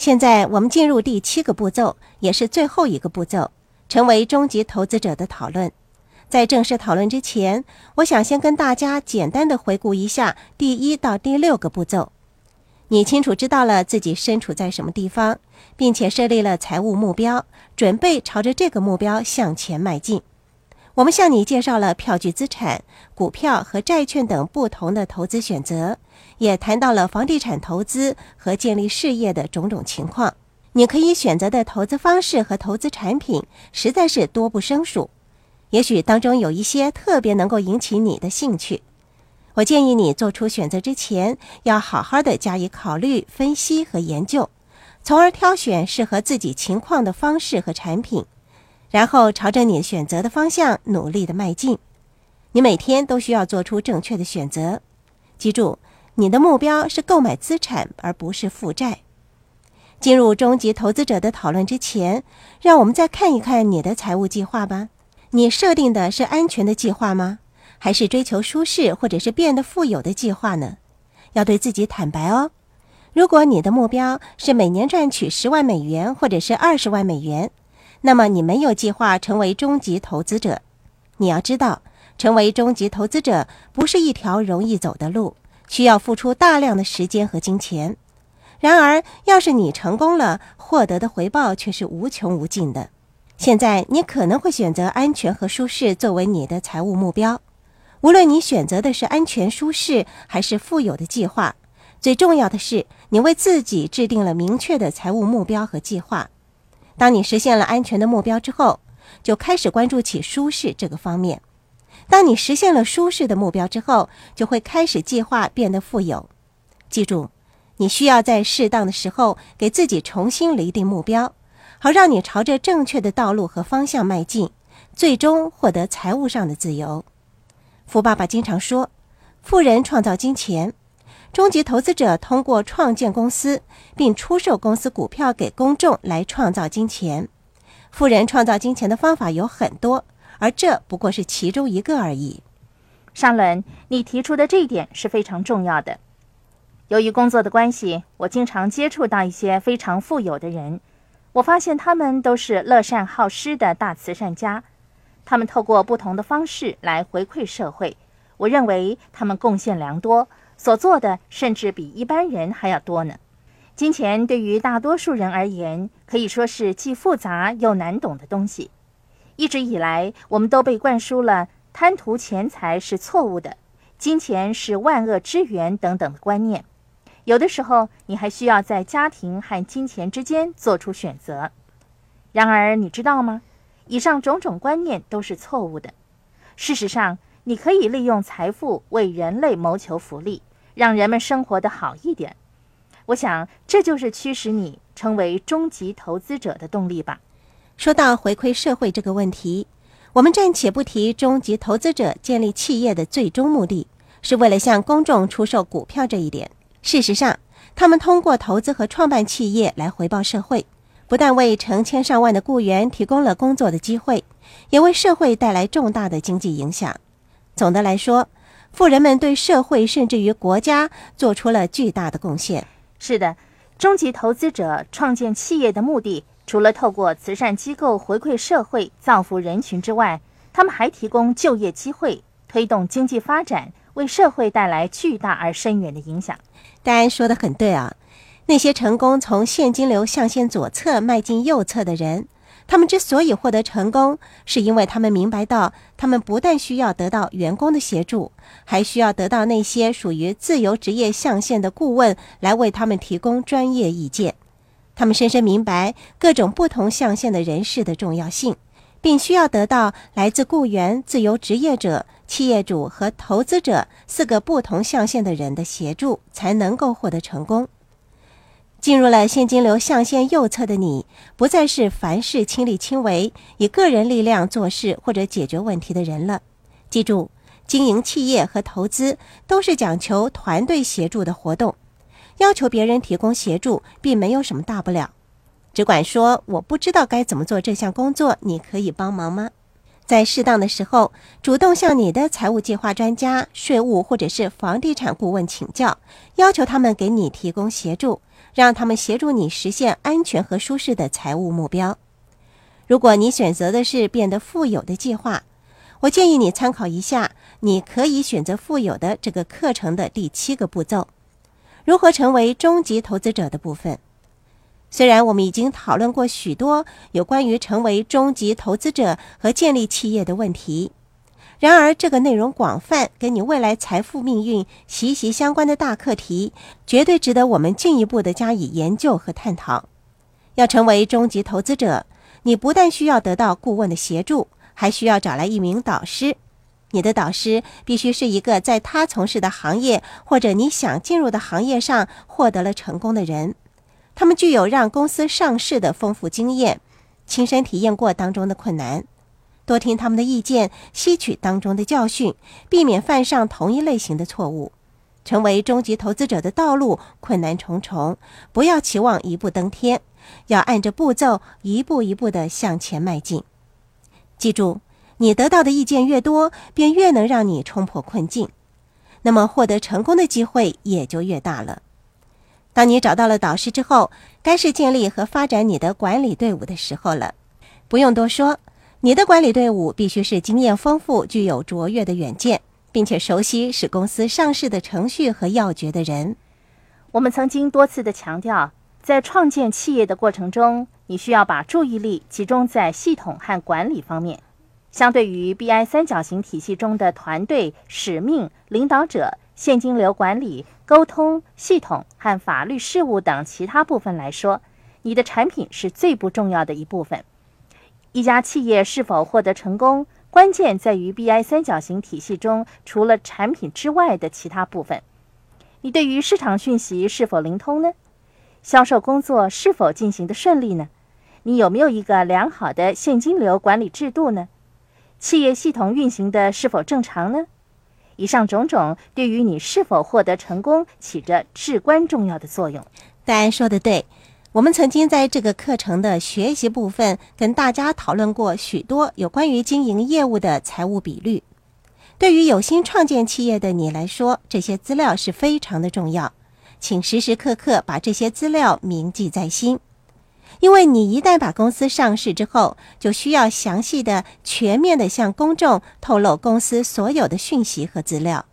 现在我们进入第七个步骤，也是最后一个步骤，成为终极投资者的讨论。在正式讨论之前，我想先跟大家简单的回顾一下第一到第六个步骤。你清楚知道了自己身处在什么地方，并且设立了财务目标，准备朝着这个目标向前迈进。我们向你介绍了票据资产、股票和债券等不同的投资选择，也谈到了房地产投资和建立事业的种种情况。你可以选择的投资方式和投资产品实在是多不胜数，也许当中有一些特别能够引起你的兴趣。我建议你做出选择之前，要好好的加以考虑、分析和研究，从而挑选适合自己情况的方式和产品，然后朝着你选择的方向努力的迈进。你每天都需要做出正确的选择。记住，你的目标是购买资产，而不是负债。进入终极投资者的讨论之前，让我们再看一看你的财务计划吧。你设定的是安全的计划吗？还是追求舒适，或者是变得富有的计划呢？要对自己坦白哦。如果你的目标是每年赚取十万美元，或者是二十万美元，那么你没有计划成为终极投资者。你要知道，成为终极投资者不是一条容易走的路，需要付出大量的时间和金钱。然而，要是你成功了，获得的回报却是无穷无尽的。现在，你可能会选择安全和舒适作为你的财务目标。无论你选择的是安全舒适还是富有的计划，最重要的是你为自己制定了明确的财务目标和计划。当你实现了安全的目标之后，就开始关注起舒适这个方面。当你实现了舒适的目标之后，就会开始计划变得富有。记住，你需要在适当的时候给自己重新厘定目标，好让你朝着正确的道路和方向迈进，最终获得财务上的自由。富爸爸经常说：“富人创造金钱，终极投资者通过创建公司并出售公司股票给公众来创造金钱。富人创造金钱的方法有很多，而这不过是其中一个而已。”上轮你提出的这一点是非常重要的。由于工作的关系，我经常接触到一些非常富有的人，我发现他们都是乐善好施的大慈善家。他们透过不同的方式来回馈社会，我认为他们贡献良多，所做的甚至比一般人还要多呢。金钱对于大多数人而言，可以说是既复杂又难懂的东西。一直以来，我们都被灌输了贪图钱财是错误的，金钱是万恶之源等等的观念。有的时候，你还需要在家庭和金钱之间做出选择。然而，你知道吗？以上种种观念都是错误的。事实上，你可以利用财富为人类谋求福利，让人们生活得好一点。我想，这就是驱使你成为终极投资者的动力吧。说到回馈社会这个问题，我们暂且不提终极投资者建立企业的最终目的是为了向公众出售股票这一点。事实上，他们通过投资和创办企业来回报社会。不但为成千上万的雇员提供了工作的机会，也为社会带来重大的经济影响。总的来说，富人们对社会甚至于国家做出了巨大的贡献。是的，终极投资者创建企业的目的，除了透过慈善机构回馈社会、造福人群之外，他们还提供就业机会，推动经济发展，为社会带来巨大而深远的影响。戴安说的很对啊。那些成功从现金流象限左侧迈进右侧的人，他们之所以获得成功，是因为他们明白到，他们不但需要得到员工的协助，还需要得到那些属于自由职业象限的顾问来为他们提供专业意见。他们深深明白各种不同象限的人士的重要性，并需要得到来自雇员、自由职业者、企业主和投资者四个不同象限的人的协助，才能够获得成功。进入了现金流象限右侧的你，不再是凡事亲力亲为、以个人力量做事或者解决问题的人了。记住，经营企业和投资都是讲求团队协助的活动，要求别人提供协助，并没有什么大不了。只管说我不知道该怎么做这项工作，你可以帮忙吗？在适当的时候，主动向你的财务计划专家、税务或者是房地产顾问请教，要求他们给你提供协助。让他们协助你实现安全和舒适的财务目标。如果你选择的是变得富有的计划，我建议你参考一下，你可以选择富有的这个课程的第七个步骤——如何成为终极投资者的部分。虽然我们已经讨论过许多有关于成为终极投资者和建立企业的问题，然而这个内容广泛、跟你未来财富命运息息相关的大课题，绝对值得我们进一步的加以研究和探讨。要成为终极投资者，你不但需要得到顾问的协助，还需要找来一名导师。你的导师必须是一个在他从事的行业或者你想进入的行业上获得了成功的人。他们具有让公司上市的丰富经验，亲身体验过当中的困难，多听他们的意见，吸取当中的教训，避免犯上同一类型的错误。成为终极投资者的道路困难重重，不要期望一步登天，要按着步骤一步一步的向前迈进。记住，你得到的意见越多，便越能让你冲破困境，那么获得成功的机会也就越大了。当你找到了导师之后，该是建立和发展你的管理队伍的时候了。不用多说，你的管理队伍必须是经验丰富、具有卓越的远见，并且熟悉使公司上市的程序和要诀的人。我们曾经多次的强调，在创建企业的过程中，你需要把注意力集中在系统和管理方面。相对于 BI 三角形体系中的团队、使命、领导者。现金流管理、沟通系统和法律事务等其他部分来说，你的产品是最不重要的一部分。一家企业是否获得成功，关键在于 BI 三角形体系中除了产品之外的其他部分。你对于市场讯息是否灵通呢？销售工作是否进行的顺利呢？你有没有一个良好的现金流管理制度呢？企业系统运行的是否正常呢？以上种种对于你是否获得成功起着至关重要的作用。戴安说的对，我们曾经在这个课程的学习部分跟大家讨论过许多有关于经营业务的财务比率。对于有心创建企业的你来说，这些资料是非常的重要，请时时刻刻把这些资料铭记在心。因为你一旦把公司上市之后，就需要详细的、全面的向公众透露公司所有的讯息和资料。